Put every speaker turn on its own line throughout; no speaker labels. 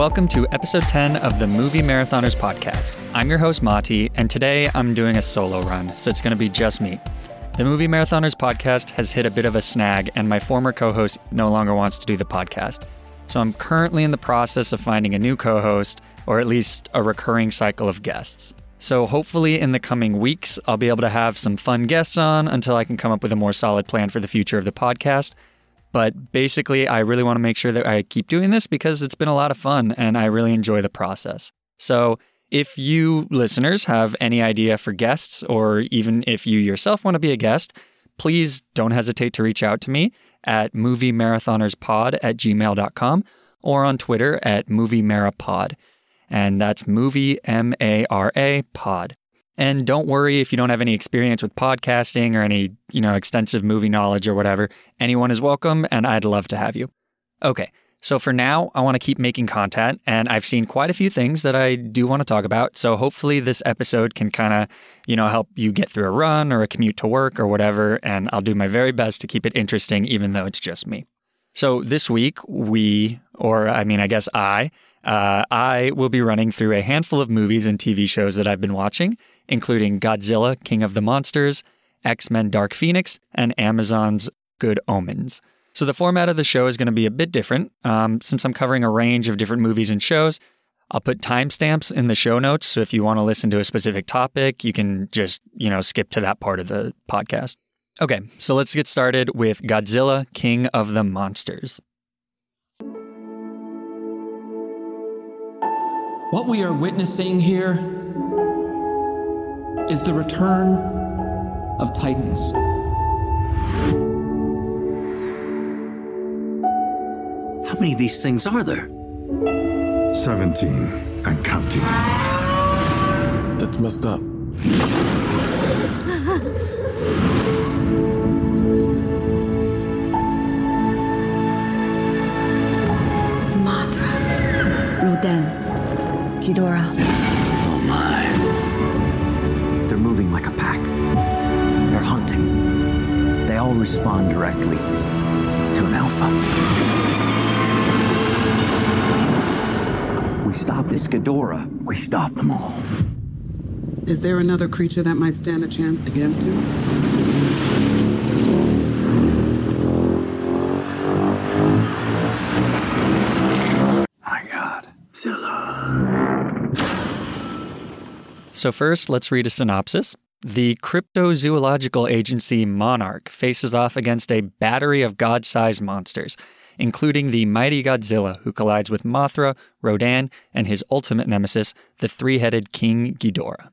Welcome to episode 10 of the Movie Marathoners podcast. I'm your host, Mati, and today I'm doing a solo run, so it's going to be just me. The Movie Marathoners podcast has hit a bit of a snag, and my former co host no longer wants to do the podcast. So I'm currently in the process of finding a new co host, or at least a recurring cycle of guests. So hopefully in the coming weeks, I'll be able to have some fun guests on until I can come up with a more solid plan for the future of the podcast. But basically, I really want to make sure that I keep doing this because it's been a lot of fun and I really enjoy the process. So, if you listeners have any idea for guests, or even if you yourself want to be a guest, please don't hesitate to reach out to me at moviemarathonerspod at gmail.com or on Twitter at moviemarapod. And that's movie M A R A pod. And don't worry if you don't have any experience with podcasting or any, you know, extensive movie knowledge or whatever. Anyone is welcome and I'd love to have you. Okay. So for now, I want to keep making content and I've seen quite a few things that I do want to talk about. So hopefully this episode can kind of, you know, help you get through a run or a commute to work or whatever and I'll do my very best to keep it interesting even though it's just me. So this week we or I mean I guess I uh, I will be running through a handful of movies and TV shows that I've been watching, including Godzilla, King of the Monsters, X Men Dark Phoenix, and Amazon's Good Omens. So the format of the show is going to be a bit different. Um, since I'm covering a range of different movies and shows, I'll put timestamps in the show notes. So if you want to listen to a specific topic, you can just, you know, skip to that part of the podcast. Okay, so let's get started with Godzilla, King of the Monsters.
What we are witnessing here is the return of Titans.
How many of these things are there?
17 and counting.
That's messed up.
We stop Ghidorah. We stop them all.
Is there another creature that might stand a chance against him?
My God. Zilla.
So, first, let's read a synopsis. The cryptozoological agency Monarch faces off against a battery of god sized monsters, including the mighty Godzilla, who collides with Mothra, Rodan, and his ultimate nemesis, the three headed King Ghidorah.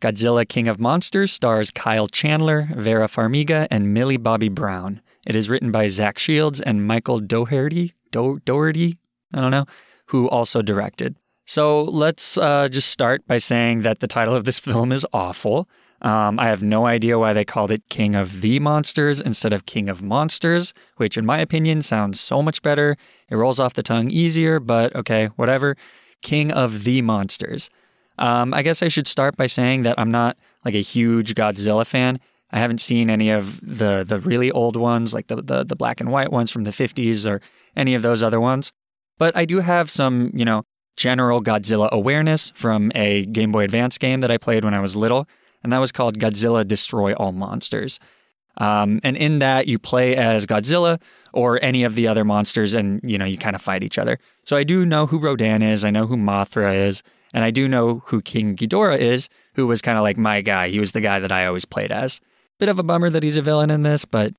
Godzilla King of Monsters stars Kyle Chandler, Vera Farmiga, and Millie Bobby Brown. It is written by Zach Shields and Michael Dougherty, Do- Dougherty, I don't know, who also directed. So let's uh, just start by saying that the title of this film is awful. Um, I have no idea why they called it King of the Monsters instead of King of Monsters, which, in my opinion, sounds so much better. It rolls off the tongue easier, but okay, whatever. King of the Monsters. Um, I guess I should start by saying that I'm not like a huge Godzilla fan. I haven't seen any of the the really old ones, like the, the the black and white ones from the 50s or any of those other ones. But I do have some, you know, general Godzilla awareness from a Game Boy Advance game that I played when I was little, and that was called Godzilla Destroy All Monsters. Um, and in that, you play as Godzilla or any of the other monsters, and you know you kind of fight each other. So I do know who Rodan is, I know who Mothra is, and I do know who King Ghidorah is, who was kind of like my guy. He was the guy that I always played as. Bit of a bummer that he's a villain in this, but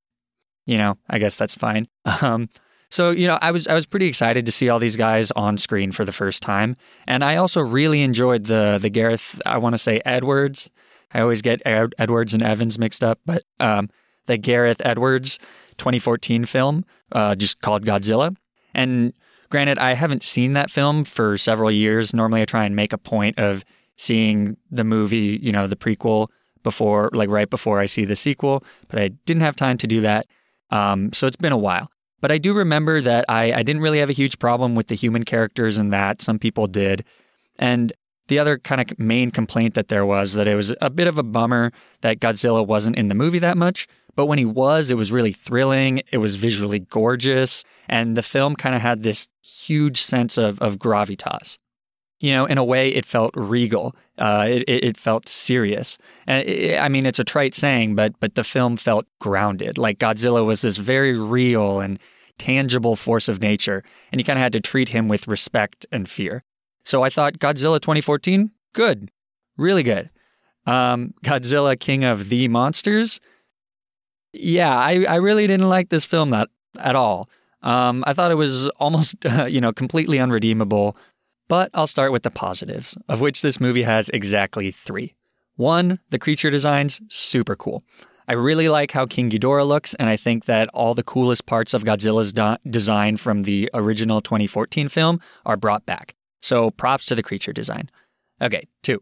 you know, I guess that's fine. Um, so you know, I was I was pretty excited to see all these guys on screen for the first time, and I also really enjoyed the the Gareth. I want to say Edwards. I always get Ed- Edwards and Evans mixed up, but um, the Gareth Edwards 2014 film, uh, just called Godzilla. And granted, I haven't seen that film for several years. Normally, I try and make a point of seeing the movie, you know, the prequel before, like right before I see the sequel, but I didn't have time to do that. Um, so it's been a while. But I do remember that I, I didn't really have a huge problem with the human characters and that. Some people did. And the other kind of main complaint that there was that it was a bit of a bummer that Godzilla wasn't in the movie that much. But when he was, it was really thrilling. It was visually gorgeous. And the film kind of had this huge sense of, of gravitas. You know, in a way, it felt regal. Uh, it, it, felt serious. It, I mean, it's a trite saying, but but the film felt grounded. Like Godzilla was this very real and tangible force of nature, and you kind of had to treat him with respect and fear. So I thought Godzilla 2014, good, really good. Um, Godzilla King of the Monsters, yeah, I, I really didn't like this film that at all. Um, I thought it was almost, uh, you know, completely unredeemable. But I'll start with the positives, of which this movie has exactly three. One, the creature designs, super cool. I really like how King Ghidorah looks, and I think that all the coolest parts of Godzilla's do- design from the original 2014 film are brought back. So props to the creature design. Okay, two.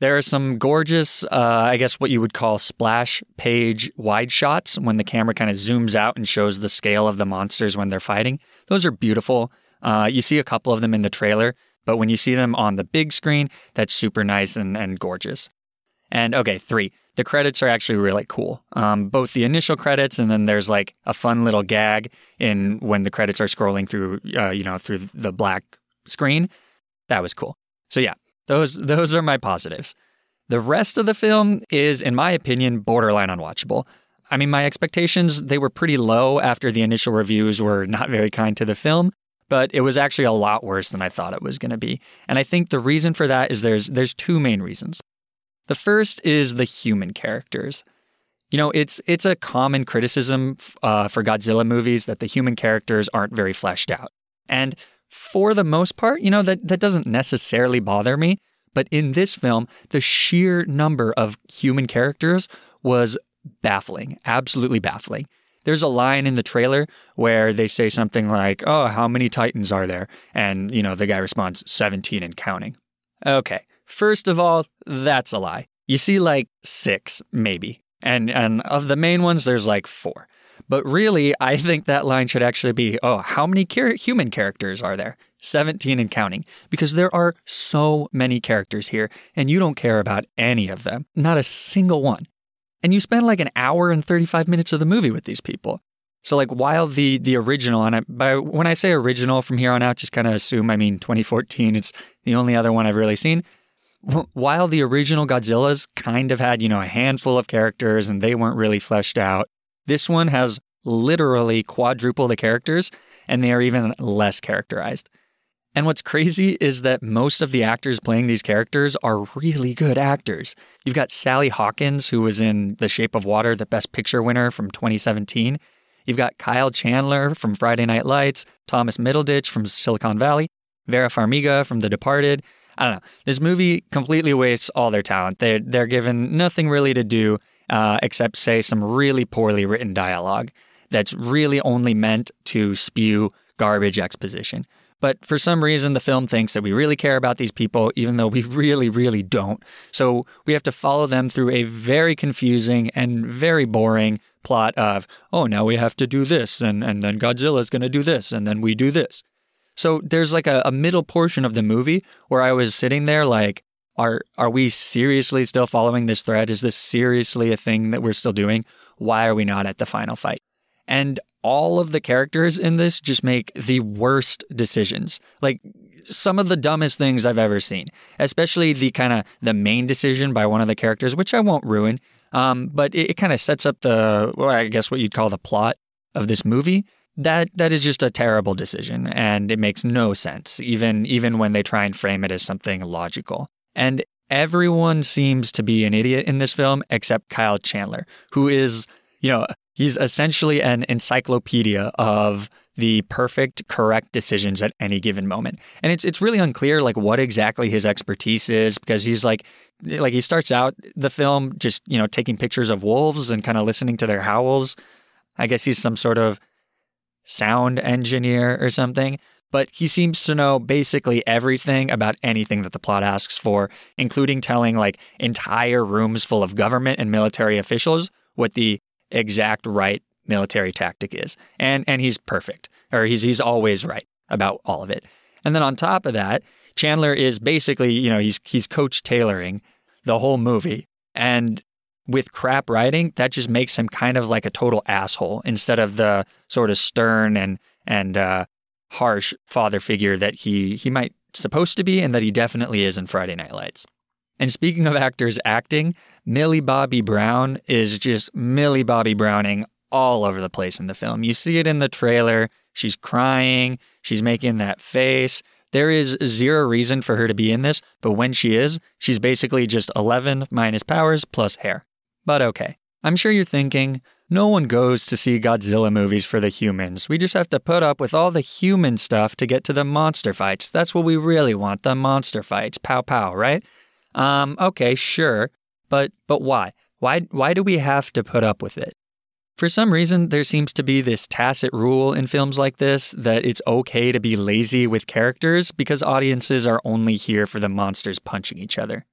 There are some gorgeous, uh, I guess what you would call splash page wide shots when the camera kind of zooms out and shows the scale of the monsters when they're fighting. Those are beautiful. Uh, you see a couple of them in the trailer, but when you see them on the big screen, that's super nice and, and gorgeous. And okay, three, the credits are actually really cool. Um, both the initial credits and then there's like a fun little gag in when the credits are scrolling through, uh, you know, through the black screen. That was cool. So yeah, those those are my positives. The rest of the film is, in my opinion, borderline unwatchable. I mean, my expectations they were pretty low after the initial reviews were not very kind to the film, but it was actually a lot worse than I thought it was going to be. And I think the reason for that is there's there's two main reasons. The first is the human characters. You know, it's it's a common criticism uh, for Godzilla movies that the human characters aren't very fleshed out. And for the most part, you know, that, that doesn't necessarily bother me. But in this film, the sheer number of human characters was baffling, absolutely baffling. There's a line in the trailer where they say something like, Oh, how many Titans are there? And, you know, the guy responds, 17 and counting. Okay, first of all, that's a lie. You see like six, maybe. And, and of the main ones, there's like four. But really, I think that line should actually be oh, how many char- human characters are there? 17 and counting. Because there are so many characters here, and you don't care about any of them. Not a single one. And you spend like an hour and 35 minutes of the movie with these people. So like while the the original and I, by when I say original from here on out, just kind of assume I mean 2014. It's the only other one I've really seen. While the original Godzillas kind of had you know a handful of characters and they weren't really fleshed out, this one has literally quadruple the characters, and they are even less characterized. And what's crazy is that most of the actors playing these characters are really good actors. You've got Sally Hawkins, who was in The Shape of Water, the Best Picture winner from 2017. You've got Kyle Chandler from Friday Night Lights, Thomas Middleditch from Silicon Valley, Vera Farmiga from The Departed. I don't know. This movie completely wastes all their talent. They're, they're given nothing really to do uh, except say some really poorly written dialogue that's really only meant to spew garbage exposition. But for some reason, the film thinks that we really care about these people, even though we really, really don't. So we have to follow them through a very confusing and very boring plot of, oh, now we have to do this, and, and then Godzilla's going to do this, and then we do this. So there's like a, a middle portion of the movie where I was sitting there like, are are we seriously still following this thread? Is this seriously a thing that we're still doing? Why are we not at the final fight? And all of the characters in this just make the worst decisions. Like some of the dumbest things I've ever seen, especially the kind of the main decision by one of the characters, which I won't ruin. Um, but it, it kind of sets up the, well, I guess what you'd call the plot of this movie. That that is just a terrible decision, and it makes no sense, even even when they try and frame it as something logical. And everyone seems to be an idiot in this film except Kyle Chandler, who is, you know, he's essentially an encyclopedia of the perfect correct decisions at any given moment. And it's it's really unclear like what exactly his expertise is because he's like like he starts out the film just, you know, taking pictures of wolves and kind of listening to their howls. I guess he's some sort of sound engineer or something but he seems to know basically everything about anything that the plot asks for, including telling like entire rooms full of government and military officials what the exact right military tactic is. And and he's perfect. Or he's he's always right about all of it. And then on top of that, Chandler is basically, you know, he's he's Coach Tayloring the whole movie. And with crap writing, that just makes him kind of like a total asshole instead of the sort of stern and and uh, harsh father figure that he he might supposed to be and that he definitely is in Friday Night Lights. And speaking of actors acting, Millie Bobby Brown is just Millie Bobby Browning all over the place in the film. You see it in the trailer. She's crying, she's making that face. There is zero reason for her to be in this, but when she is, she's basically just 11 minus powers plus hair. But okay. I'm sure you're thinking, no one goes to see Godzilla movies for the humans. We just have to put up with all the human stuff to get to the monster fights. That's what we really want, the monster fights. Pow pow, right? Um, okay, sure. But but why? Why why do we have to put up with it? For some reason, there seems to be this tacit rule in films like this that it's okay to be lazy with characters because audiences are only here for the monsters punching each other.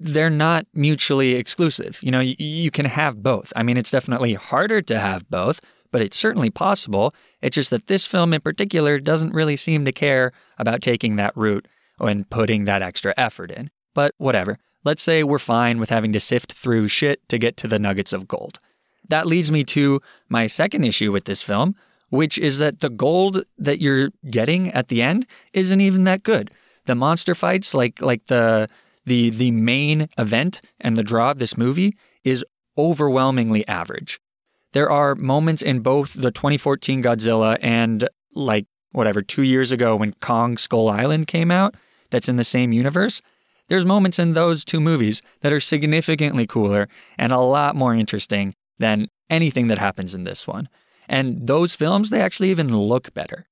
They're not mutually exclusive. You know, you, you can have both. I mean, it's definitely harder to have both, but it's certainly possible. It's just that this film in particular doesn't really seem to care about taking that route and putting that extra effort in. But whatever. Let's say we're fine with having to sift through shit to get to the nuggets of gold. That leads me to my second issue with this film, which is that the gold that you're getting at the end isn't even that good. The monster fights, like like the the the main event and the draw of this movie is overwhelmingly average. There are moments in both the 2014 Godzilla and like whatever 2 years ago when Kong Skull Island came out that's in the same universe. There's moments in those two movies that are significantly cooler and a lot more interesting than anything that happens in this one. And those films, they actually even look better.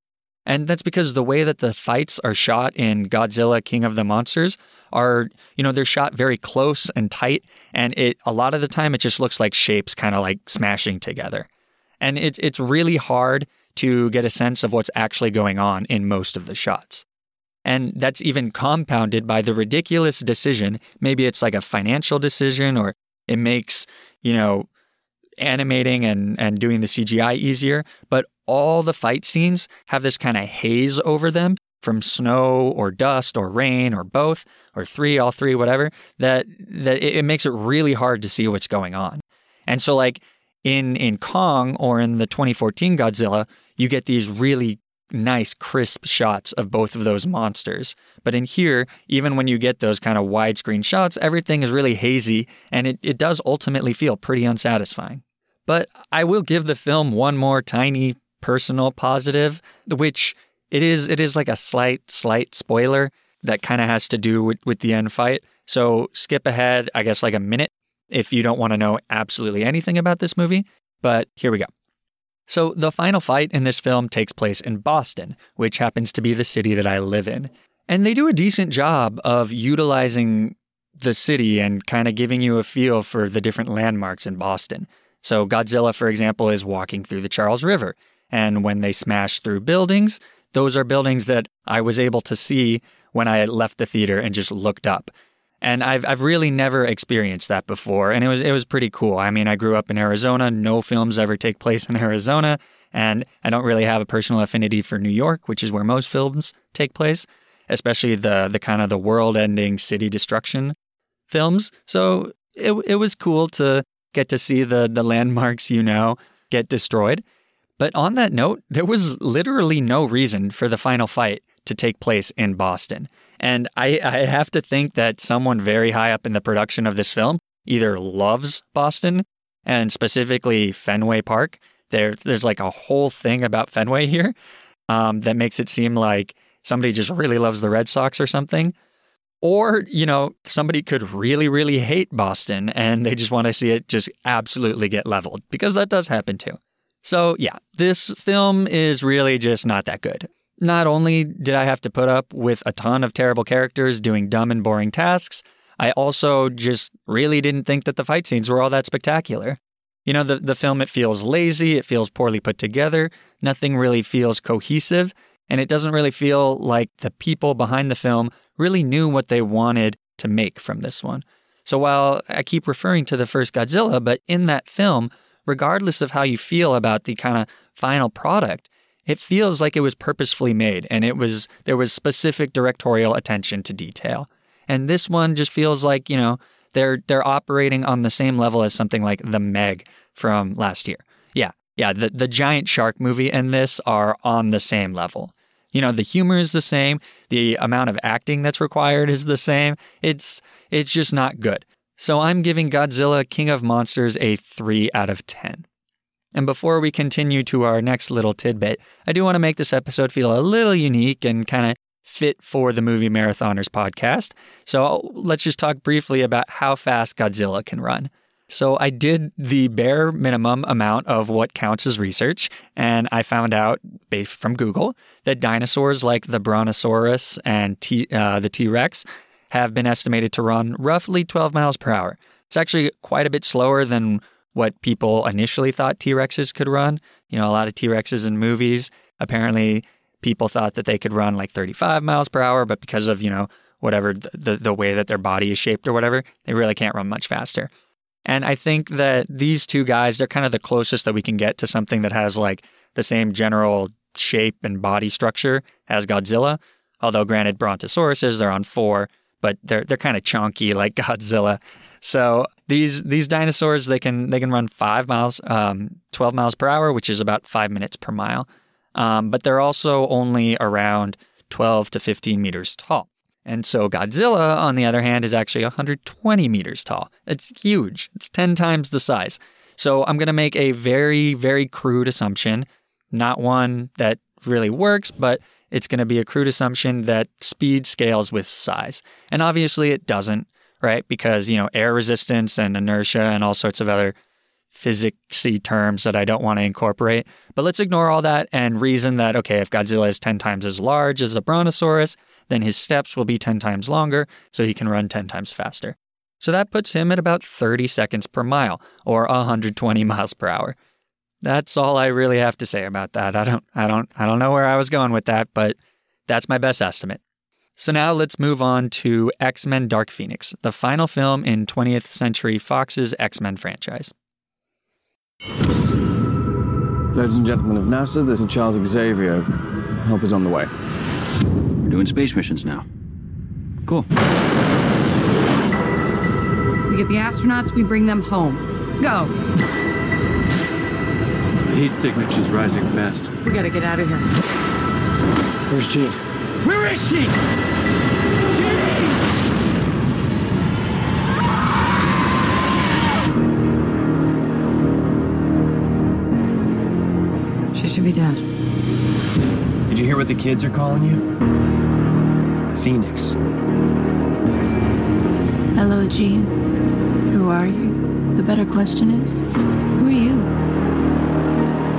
And that's because the way that the fights are shot in Godzilla King of the Monsters are, you know, they're shot very close and tight and it a lot of the time it just looks like shapes kind of like smashing together. And it's it's really hard to get a sense of what's actually going on in most of the shots. And that's even compounded by the ridiculous decision, maybe it's like a financial decision or it makes, you know, animating and, and doing the CGI easier, but all the fight scenes have this kind of haze over them from snow or dust or rain or both or three, all three, whatever, that that it, it makes it really hard to see what's going on. And so like in in Kong or in the 2014 Godzilla, you get these really nice crisp shots of both of those monsters. But in here, even when you get those kind of widescreen shots, everything is really hazy and it, it does ultimately feel pretty unsatisfying. But I will give the film one more tiny personal positive, which it is it is like a slight, slight spoiler that kind of has to do with, with the end fight. So skip ahead, I guess like a minute if you don't want to know absolutely anything about this movie. But here we go. So, the final fight in this film takes place in Boston, which happens to be the city that I live in. And they do a decent job of utilizing the city and kind of giving you a feel for the different landmarks in Boston. So, Godzilla, for example, is walking through the Charles River. And when they smash through buildings, those are buildings that I was able to see when I left the theater and just looked up. And I've I've really never experienced that before, and it was it was pretty cool. I mean, I grew up in Arizona. No films ever take place in Arizona, and I don't really have a personal affinity for New York, which is where most films take place, especially the the kind of the world-ending city destruction films. So it it was cool to get to see the the landmarks you know get destroyed. But on that note, there was literally no reason for the final fight to take place in Boston. And I, I have to think that someone very high up in the production of this film either loves Boston and specifically Fenway Park. There, there's like a whole thing about Fenway here um, that makes it seem like somebody just really loves the Red Sox or something. Or, you know, somebody could really, really hate Boston and they just want to see it just absolutely get leveled because that does happen too. So, yeah, this film is really just not that good. Not only did I have to put up with a ton of terrible characters doing dumb and boring tasks, I also just really didn't think that the fight scenes were all that spectacular. You know, the, the film, it feels lazy, it feels poorly put together, nothing really feels cohesive, and it doesn't really feel like the people behind the film really knew what they wanted to make from this one. So while I keep referring to the first Godzilla, but in that film, regardless of how you feel about the kind of final product, it feels like it was purposefully made and it was there was specific directorial attention to detail. And this one just feels like, you know, They're they're operating on the same level as something like The Meg from last year. Yeah, yeah. The the giant shark movie and this are on the same level. You know, the humor is the same, the amount of acting that's required is the same. It's it's just not good. So I'm giving Godzilla King of Monsters a 3 out of 10. And before we continue to our next little tidbit, I do want to make this episode feel a little unique and kind of fit for the Movie Marathoners podcast. So let's just talk briefly about how fast Godzilla can run. So I did the bare minimum amount of what counts as research, and I found out, based from Google, that dinosaurs like the Brontosaurus and T, uh, the T Rex have been estimated to run roughly 12 miles per hour. It's actually quite a bit slower than what people initially thought T Rexes could run. You know, a lot of T Rexes in movies, apparently people thought that they could run like 35 miles per hour, but because of, you know, whatever the, the way that their body is shaped or whatever, they really can't run much faster. And I think that these two guys, they're kind of the closest that we can get to something that has like the same general shape and body structure as Godzilla. Although granted, Brontosauruses, they're on four, but they're they're kind of chunky like Godzilla. So these these dinosaurs they can they can run five miles, um, twelve miles per hour, which is about five minutes per mile. Um, but they're also only around twelve to fifteen meters tall. And so Godzilla, on the other hand, is actually 120 meters tall. It's huge. It's 10 times the size. So I'm going to make a very, very crude assumption, not one that really works, but it's going to be a crude assumption that speed scales with size. And obviously it doesn't, right? Because, you know, air resistance and inertia and all sorts of other physicsy terms that I don't want to incorporate. But let's ignore all that and reason that, okay, if Godzilla is 10 times as large as a brontosaurus, then his steps will be 10 times longer, so he can run 10 times faster. So that puts him at about 30 seconds per mile, or 120 miles per hour. That's all I really have to say about that. I don't I don't I don't know where I was going with that, but that's my best estimate. So now let's move on to X-Men Dark Phoenix, the final film in 20th Century Fox's X-Men franchise.
Ladies and gentlemen of NASA, this is Charles Xavier. Help is on the way.
We're doing space missions now. Cool.
We get the astronauts, we bring them home. Go.
The heat signature's rising fast.
We gotta get out of here.
Where's Jean?
Where is she? Jean!
She should be dead.
Did you hear what the kids are calling you? Phoenix.
Hello, Jean. Who are you? The better question is, who are you?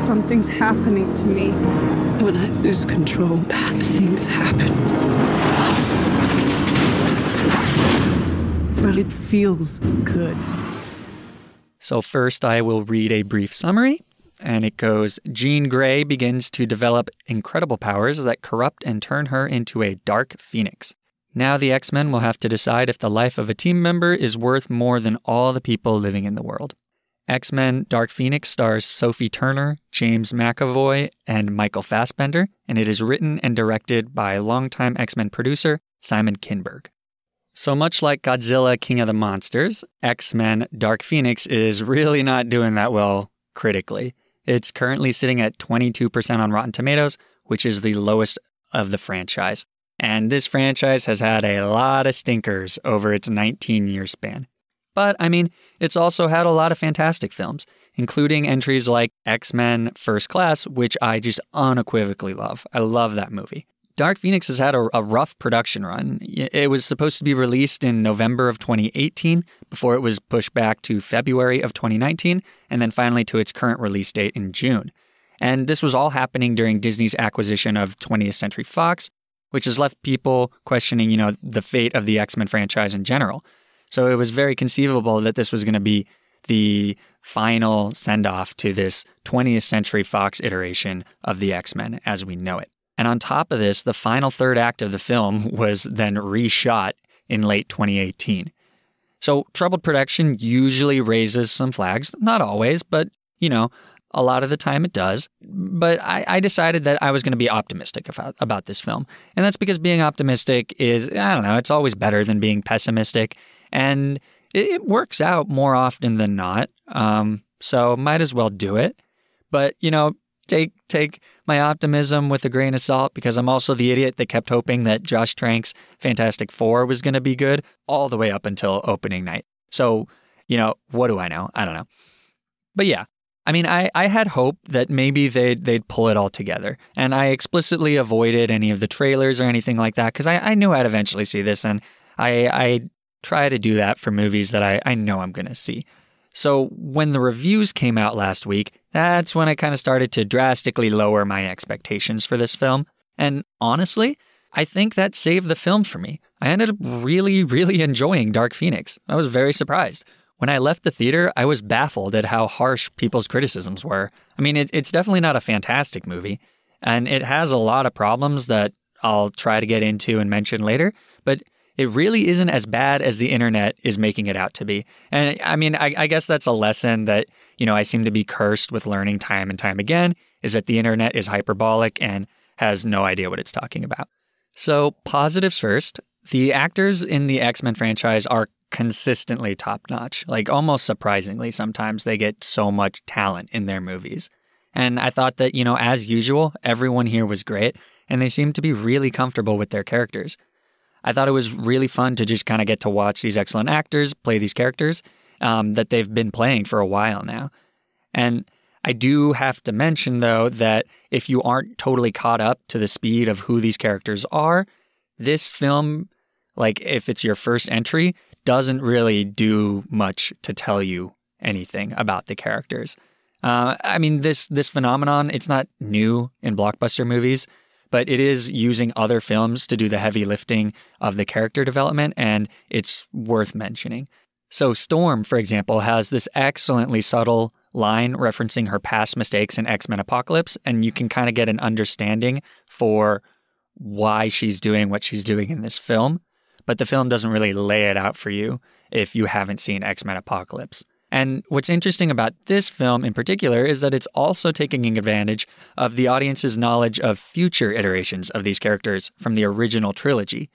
Something's happening to me. When I lose control, bad things happen. But it feels good.
So, first, I will read a brief summary. And it goes Jean Grey begins to develop incredible powers that corrupt and turn her into a dark phoenix. Now, the X Men will have to decide if the life of a team member is worth more than all the people living in the world. X Men Dark Phoenix stars Sophie Turner, James McAvoy, and Michael Fassbender, and it is written and directed by longtime X Men producer Simon Kinberg. So much like Godzilla King of the Monsters, X Men Dark Phoenix is really not doing that well critically. It's currently sitting at 22% on Rotten Tomatoes, which is the lowest of the franchise. And this franchise has had a lot of stinkers over its 19 year span. But I mean, it's also had a lot of fantastic films, including entries like X Men First Class, which I just unequivocally love. I love that movie. Dark Phoenix has had a, a, rough production run. It was supposed to be released in November of 2018 before it was pushed back to February of 2019 and then finally to its current release date in June. And this was all happening during Disney's acquisition of 20th Century Fox, which has left people questioning, you know, the fate of the X-Men franchise in general. So it was very conceivable that this was going to be the final send-off to this 20th Century Fox iteration of the X-Men as we know it. And on top of this, the final third act of the film was then reshot in late 2018. So, troubled production usually raises some flags. Not always, but, you know, a lot of the time it does. But I, I decided that I was going to be optimistic about, about this film. And that's because being optimistic is, I don't know, it's always better than being pessimistic. And it, it works out more often than not. Um, so might as well do it. But, you know, take take my optimism with a grain of salt because I'm also the idiot that kept hoping that Josh Trank's Fantastic Four was going to be good all the way up until opening night. So, you know, what do I know? I don't know. But yeah, I mean, I, I had hope that maybe they'd, they'd pull it all together. And I explicitly avoided any of the trailers or anything like that because I, I knew I'd eventually see this. And I, I try to do that for movies that I, I know I'm going to see. So when the reviews came out last week, that's when I kind of started to drastically lower my expectations for this film. And honestly, I think that saved the film for me. I ended up really, really enjoying Dark Phoenix. I was very surprised. When I left the theater, I was baffled at how harsh people's criticisms were. I mean, it, it's definitely not a fantastic movie, and it has a lot of problems that I'll try to get into and mention later, but it really isn't as bad as the internet is making it out to be. And I mean, I, I, guess that's a lesson that, you know, I seem to be cursed with learning time and time again is that the internet is hyperbolic and has no idea what it's talking about. So, positives first. The actors in the X Men franchise are consistently top notch. Like almost surprisingly, sometimes they get so much talent in their movies. And I thought that, you know, as usual, everyone here was great and they seemed to be really comfortable with their characters. I thought it was really fun to just kind of get to watch these excellent actors play these characters um, that they've been playing for a while now. And I do have to mention, though, that if you aren't totally caught up to the speed of who these characters are, this film, like if it's your first entry, doesn't really do much to tell you anything about the characters. Uh, I mean, this this phenomenon it's not new in blockbuster movies, but it is using other films to do the heavy lifting of the character development, and it's worth mentioning. So, Storm, for example, has this excellently subtle line referencing her past mistakes in X Men Apocalypse, and you can kind of get an understanding for why she's doing what she's doing in this film but the film doesn't really lay it out for you if you haven't seen X Men Apocalypse. And what's interesting about this film in particular is that it's also taking advantage of the audience's knowledge of future iterations of these characters from the original trilogy.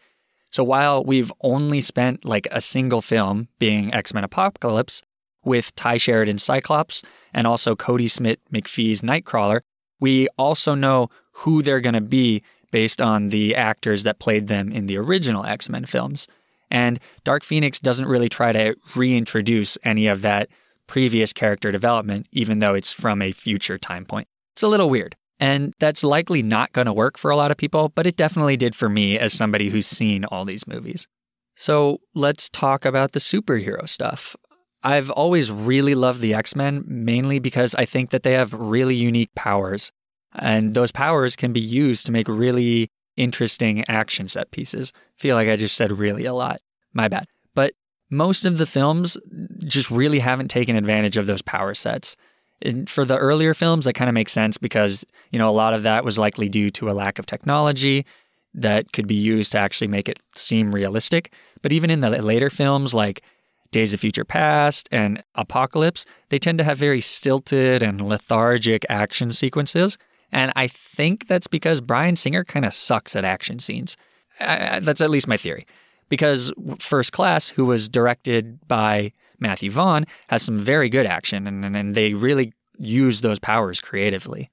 So while we've only spent like a single film being X Men Apocalypse with Tye Sheridan's Cyclops and also Cody Smith McPhee's Nightcrawler, we also know who they're going to be based on the actors that played them in the original X Men films. And Dark Phoenix doesn't really try to reintroduce any of that previous character development, even though it's from a future time point. It's a little weird. And that's likely not going to work for a lot of people, but it definitely did for me as somebody who's seen all these movies. So let's talk about the superhero stuff. I've always really loved the X Men, mainly because I think that they have really unique powers and those powers can be used to make really interesting action set pieces. feel like I just said really a lot. My bad. But most of the films just really haven't taken advantage of those power sets. And for the earlier films, that kind of makes sense because, you know, a lot of that was likely due to a lack of technology that could be used to actually make it seem realistic. But even in the later films like Days of Future Past and Apocalypse, they tend to have very stilted and lethargic action sequences and I think that's because Bryan Singer kind of sucks at action scenes. Uh, that's at least my theory. Because First Class, who was directed by Matthew Vaughn, has some very good action, and, and, and they really use those powers creatively.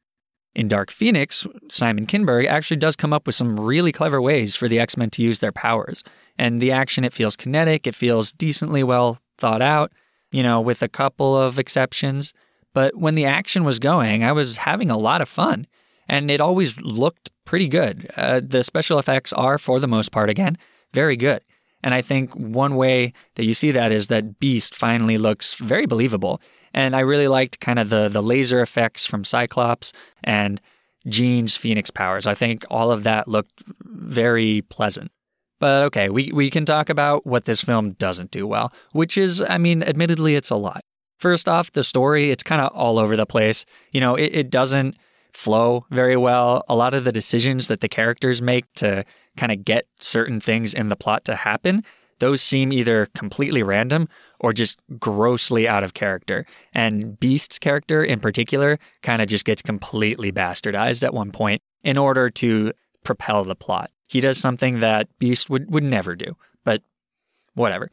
In Dark Phoenix, Simon Kinberg actually does come up with some really clever ways for the X Men to use their powers. And the action, it feels kinetic, it feels decently well thought out, you know, with a couple of exceptions. But when the action was going, I was having a lot of fun, and it always looked pretty good. Uh, the special effects are, for the most part, again, very good. And I think one way that you see that is that Beast finally looks very believable. And I really liked kind of the the laser effects from Cyclops and Jean's Phoenix powers. I think all of that looked very pleasant. But okay, we, we can talk about what this film doesn't do well, which is, I mean, admittedly, it's a lot. First off, the story, it's kind of all over the place. You know, it, it doesn't flow very well. A lot of the decisions that the characters make to kind of get certain things in the plot to happen, those seem either completely random or just grossly out of character. And Beast's character in particular kind of just gets completely bastardized at one point in order to propel the plot. He does something that Beast would, would never do, but whatever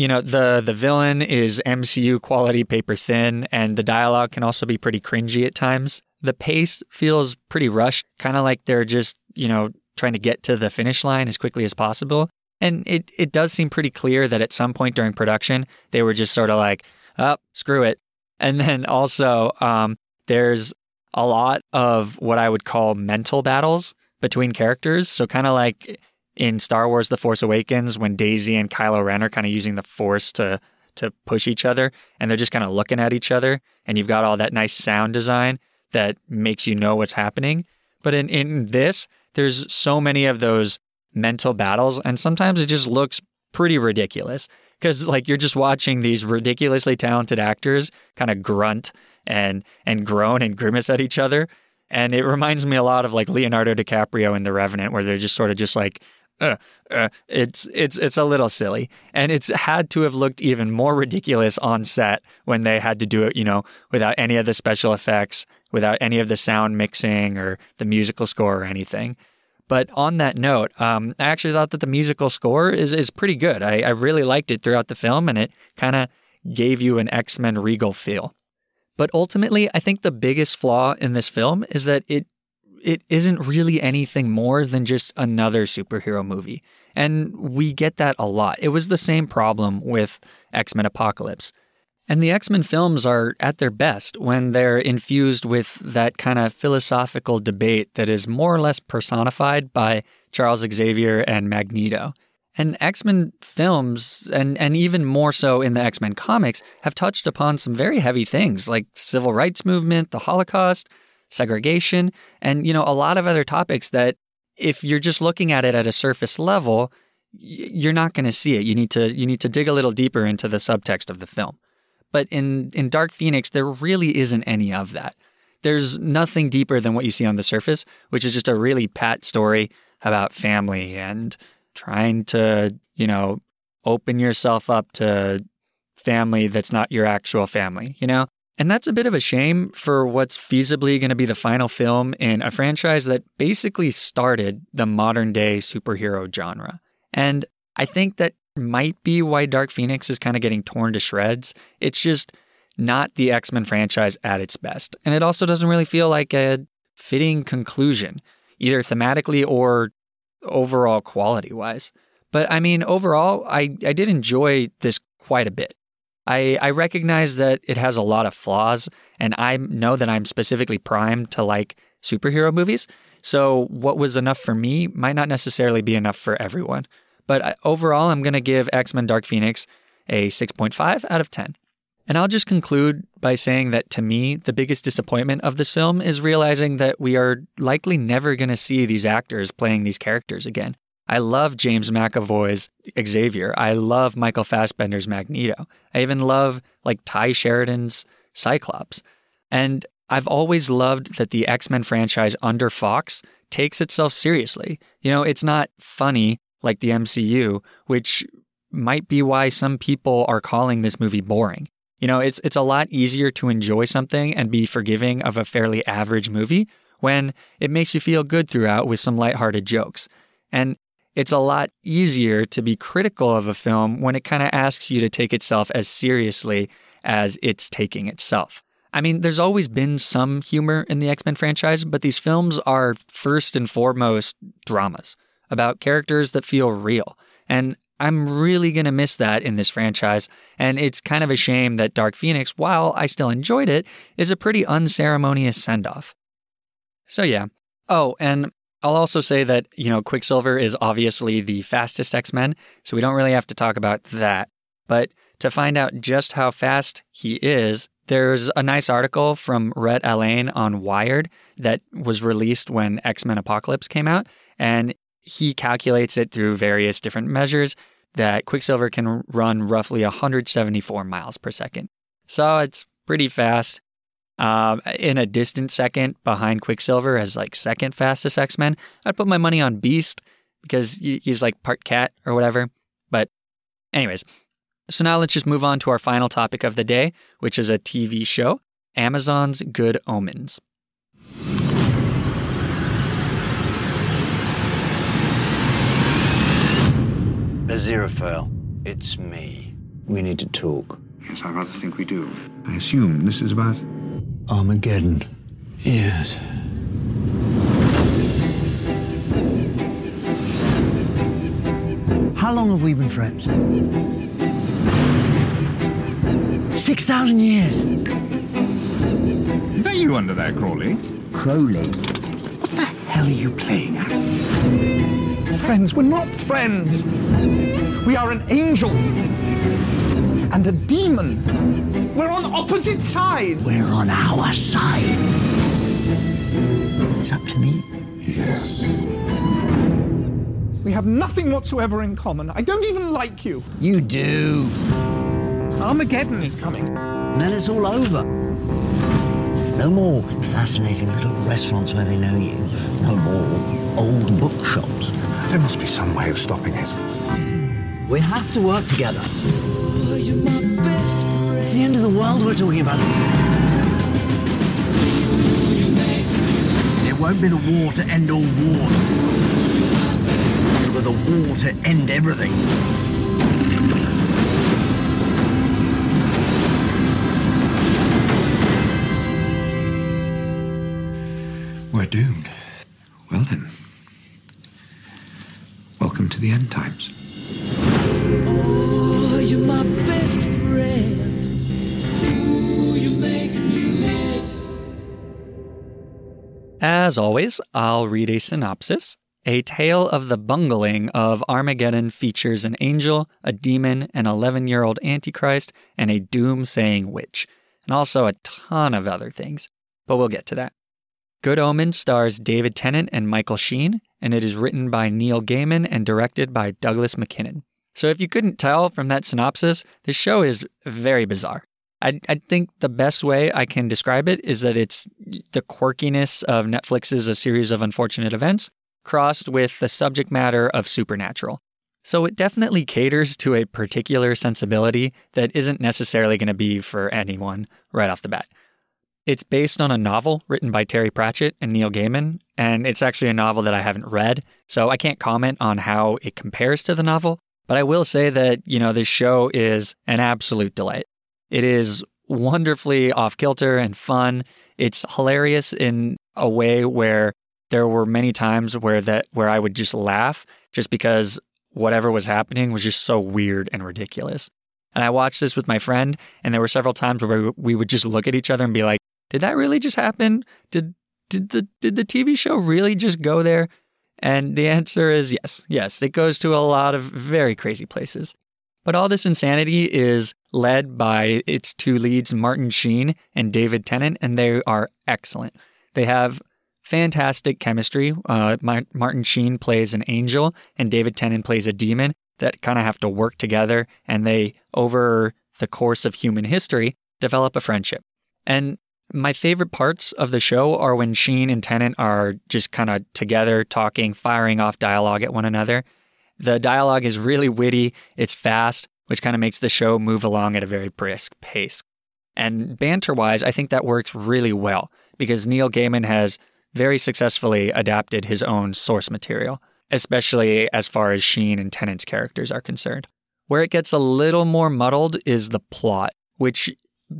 you know, the the villain is MCU quality paper thin, and the dialogue can also be pretty cringy at times. The pace feels pretty rushed, kind of like they're just, you know, trying to get to the finish line as quickly as possible. And it, it does seem pretty clear that at some point during production, they were just sort of like, oh, screw it. And then also, um, there's a lot of what I would call mental battles between characters. So, kind of like in Star Wars The Force Awakens, when Daisy and Kylo Ren are kind of using the Force to, to push each other, and they're just kind of looking at each other, and you've got all that nice sound design that makes you know what's happening. But in, in this, there's so many of those mental battles, and sometimes it just looks pretty ridiculous because like you're just watching these ridiculously talented actors kind of grunt and and groan and grimace at each other and it reminds me a lot of like Leonardo DiCaprio in The Revenant where they're just sort of just like uh, uh, it's it's it's a little silly, and it's had to have looked even more ridiculous on set when they had to do it, you know, without any of the special effects, without any of the sound mixing or the musical score or anything. But on that note, um, I actually thought that the musical score is is pretty good. I, I really liked it throughout the film, and it kind of gave you an X Men regal feel. But ultimately, I think the biggest flaw in this film is that it it isn't really anything more than just another superhero movie. And we get that a lot. It was the same problem with X Men Apocalypse. And the X Men films are at their best when they're infused with that kind of philosophical debate that is more or less personified by Charles Xavier and Magneto. And X Men films, and, and even more so in the X Men comics, have touched upon some very heavy things like civil rights movement, the Holocaust, segregation, and you know a lot of other topics that if you're just looking at it at a surface level, you're not going to see it. You need to you need to dig a little deeper into the subtext of the film. But in, in Dark Phoenix, there really isn't any of that. There's nothing deeper than what you see on the surface, which is just a really pat story about family and trying to, you know, open yourself up to family that's not your actual family, you know? And that's a bit of a shame for what's feasibly going to be the final film in a franchise that basically started the modern day superhero genre. And I think that might be why Dark Phoenix is kind of getting torn to shreds. It's just not the X Men franchise at its best. And it also doesn't really feel like a fitting conclusion, either thematically or overall quality wise. But I mean, overall, I, I did enjoy this quite a bit. I, I recognize that it has a lot of flaws, and I know that I'm specifically primed to like superhero movies. So, what was enough for me might not necessarily be enough for everyone. But overall, I'm going to give X Men Dark Phoenix a 6.5 out of 10. And I'll just conclude by saying that to me, the biggest disappointment of this film is realizing that we are likely never going to see these actors playing these characters again. I love James McAvoy's Xavier. I love Michael Fassbender's Magneto. I even love like Tye Sheridan's Cyclops. And I've always loved that the X Men franchise under Fox takes itself seriously. You know, it's not funny like the MCU, which might be why some people are calling this movie boring. You know, it's it's a lot easier to enjoy something and be forgiving of a fairly average movie when it makes you feel good throughout with some lighthearted jokes. And it's a lot easier to be critical of a film when it kind of asks you to take itself as seriously as it's taking itself. I mean, there's always been some humor in the X Men franchise, but these films are first and foremost dramas about characters that feel real. And I'm really going to miss that in this franchise. And it's kind of a shame that Dark Phoenix, while I still enjoyed it, is a pretty unceremonious send off. So, yeah. Oh, and I'll also say that, you know, Quicksilver is obviously the fastest X Men, so we don't really have to talk about that. But to find out just how fast he is, there's a nice article from Rhett Allain on Wired that was released when X Men Apocalypse came out. And he calculates it through various different measures that Quicksilver can run roughly 174 miles per second. So it's pretty fast. Um, in a distant second behind Quicksilver as like second fastest X Men, I'd put my money on Beast because he's like part cat or whatever. But, anyways, so now let's just move on to our final topic of the day, which is a TV show Amazon's Good Omens.
Aziraphale, it's me. We need to talk.
Yes, I rather think we do. I assume this is about
Armageddon.
Yes.
How long have we been friends? 6,000 years.
Is that you under there, Crawley?
Crowley.
What the hell are you playing at?
Friends, we're not friends. We are an angel and a demon. We're on opposite sides.
We're on our side. It's up to me.
Yes.
We have nothing whatsoever in common. I don't even like you.
You do.
Armageddon is coming.
And then it's all over. No more fascinating little restaurants where they know you. No more old bookshops.
There must be some way of stopping it.
We have to work together. It's the end of the world we're talking about. It won't be the war to end all war. It'll be the war to end everything.
We're doomed. Well then. Welcome to the end times.
As always, I'll read a synopsis. A Tale of the Bungling of Armageddon features an angel, a demon, an 11 year old antichrist, and a doom-saying witch, and also a ton of other things. But we'll get to that. Good Omen stars David Tennant and Michael Sheen, and it is written by Neil Gaiman and directed by Douglas Mackinnon. So if you couldn't tell from that synopsis, the show is very bizarre. I, I think the best way I can describe it is that it's the quirkiness of Netflix's A Series of Unfortunate Events crossed with the subject matter of Supernatural. So it definitely caters to a particular sensibility that isn't necessarily going to be for anyone right off the bat. It's based on a novel written by Terry Pratchett and Neil Gaiman, and it's actually a novel that I haven't read, so I can't comment on how it compares to the novel, but I will say that, you know, this show is an absolute delight. It is wonderfully off kilter and fun. It's hilarious in a way where there were many times where that where I would just laugh just because whatever was happening was just so weird and ridiculous. And I watched this with my friend, and there were several times where we would just look at each other and be like, "Did that really just happen? Did did the did the TV show really just go there?" And the answer is yes. Yes, it goes to a lot of very crazy places. But all this insanity is led by its two leads, Martin Sheen and David Tennant, and they are excellent. They have fantastic chemistry. Uh, Martin Sheen plays an angel, and David Tennant plays a demon that kind of have to work together, and they, over the course of human history, develop a friendship. And my favorite parts of the show are when Sheen and Tennant are just kind of together, talking, firing off dialogue at one another. The dialogue is really witty, it's fast, which kind of makes the show move along at a very brisk pace. And banter wise, I think that works really well because Neil Gaiman has very successfully adapted his own source material, especially as far as Sheen and Tennant's characters are concerned. Where it gets a little more muddled is the plot, which,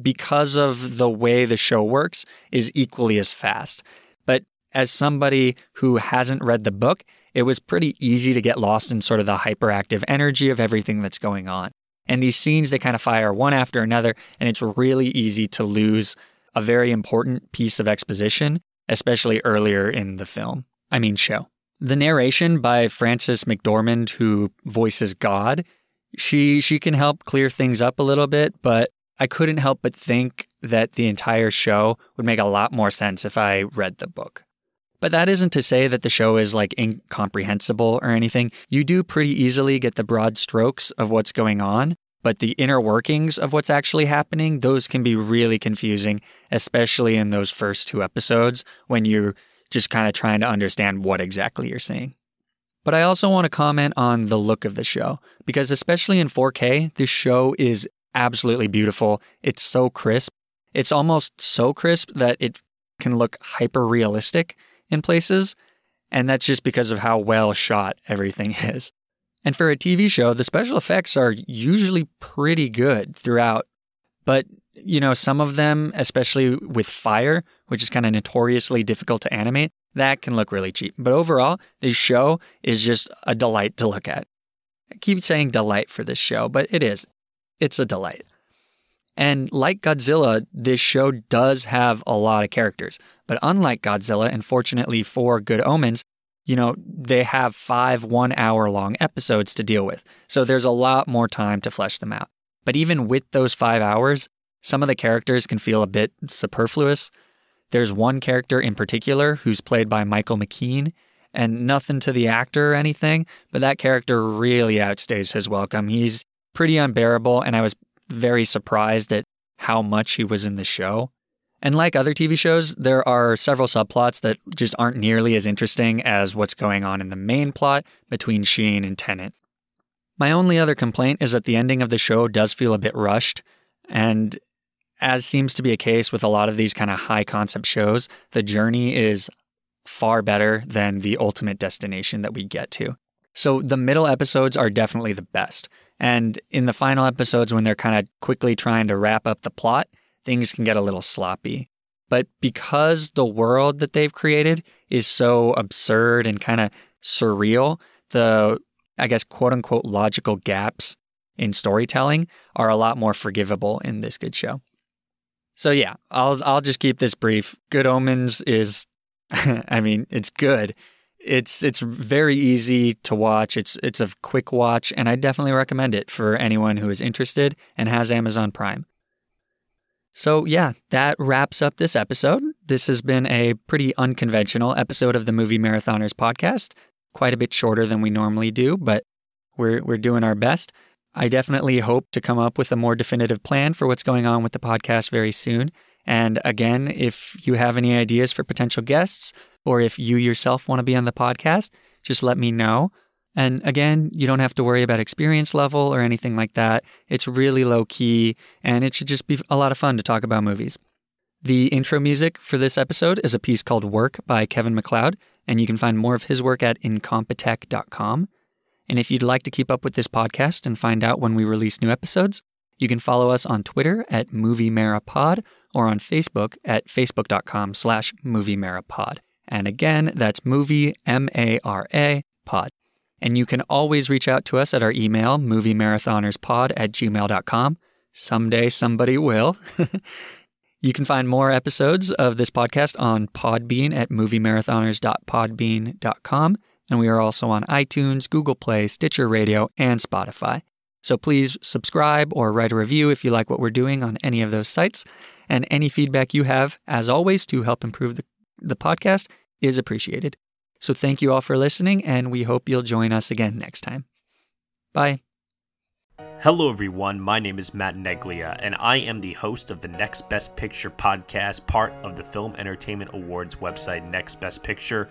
because of the way the show works, is equally as fast. But as somebody who hasn't read the book, it was pretty easy to get lost in sort of the hyperactive energy of everything that's going on. And these scenes, they kind of fire one after another, and it's really easy to lose a very important piece of exposition especially earlier in the film. I mean, show. The narration by Frances McDormand, who voices God, she she can help clear things up a little bit, but I couldn't help but think that the entire show would make a lot more sense if I read the book. But that isn't to say that the show is like incomprehensible or anything. You do pretty easily get the broad strokes of what's going on, but the inner workings of what's actually happening, those can be really confusing, especially in those first two episodes when you're just kind of trying to understand what exactly you're seeing. But I also want to comment on the look of the show, because especially in 4K, this show is absolutely beautiful. It's so crisp. It's almost so crisp that it can look hyper realistic in places. And that's just because of how well shot everything is. And for a TV show, the special effects are usually pretty good throughout. But, you know, some of them, especially with fire, which is kind of notoriously difficult to animate, that can look really cheap. But overall, this show is just a delight to look at. I keep saying delight for this show, but it is. It's a delight. And like Godzilla, this show does have a lot of characters. But unlike Godzilla, and fortunately for Good Omens, you know, they have five one hour long episodes to deal with. So there's a lot more time to flesh them out. But even with those five hours, some of the characters can feel a bit superfluous. There's one character in particular who's played by Michael McKean, and nothing to the actor or anything, but that character really outstays his welcome. He's pretty unbearable, and I was very surprised at how much he was in the show. And like other TV shows, there are several subplots that just aren't nearly as interesting as what's going on in the main plot between Sheen and Tennant. My only other complaint is that the ending of the show does feel a bit rushed, and as seems to be a case with a lot of these kind of high concept shows, the journey is far better than the ultimate destination that we get to. So the middle episodes are definitely the best. And in the final episodes, when they're kind of quickly trying to wrap up the plot, things can get a little sloppy. But because the world that they've created is so absurd and kind of surreal, the, I guess, quote unquote, logical gaps in storytelling are a lot more forgivable in this good show. So yeah, I'll I'll just keep this brief. Good Omens is I mean, it's good. It's it's very easy to watch. It's it's a quick watch and I definitely recommend it for anyone who is interested and has Amazon Prime. So, yeah, that wraps up this episode. This has been a pretty unconventional episode of the Movie Marathoners podcast. Quite a bit shorter than we normally do, but we're we're doing our best. I definitely hope to come up with a more definitive plan for what's going on with the podcast very soon. And again, if you have any ideas for potential guests, or if you yourself want to be on the podcast, just let me know. And again, you don't have to worry about experience level or anything like that. It's really low key, and it should just be a lot of fun to talk about movies. The intro music for this episode is a piece called Work by Kevin MacLeod, and you can find more of his work at incompetech.com. And if you'd like to keep up with this podcast and find out when we release new episodes, you can follow us on Twitter at MovieMaraPod or on Facebook at facebook.com slash MovieMaraPod. And again, that's movie, M-A-R-A, pod. And you can always reach out to us at our email, moviemarathonerspod at gmail.com. Someday somebody will. you can find more episodes of this podcast on Podbean at moviemarathoners.podbean.com. And we are also on iTunes, Google Play, Stitcher Radio, and Spotify. So please subscribe or write a review if you like what we're doing on any of those sites. And any feedback you have, as always, to help improve the, the podcast is appreciated. So thank you all for listening, and we hope you'll join us again next time. Bye.
Hello, everyone. My name is Matt Neglia, and I am the host of the Next Best Picture podcast, part of the Film Entertainment Awards website, Next Best Picture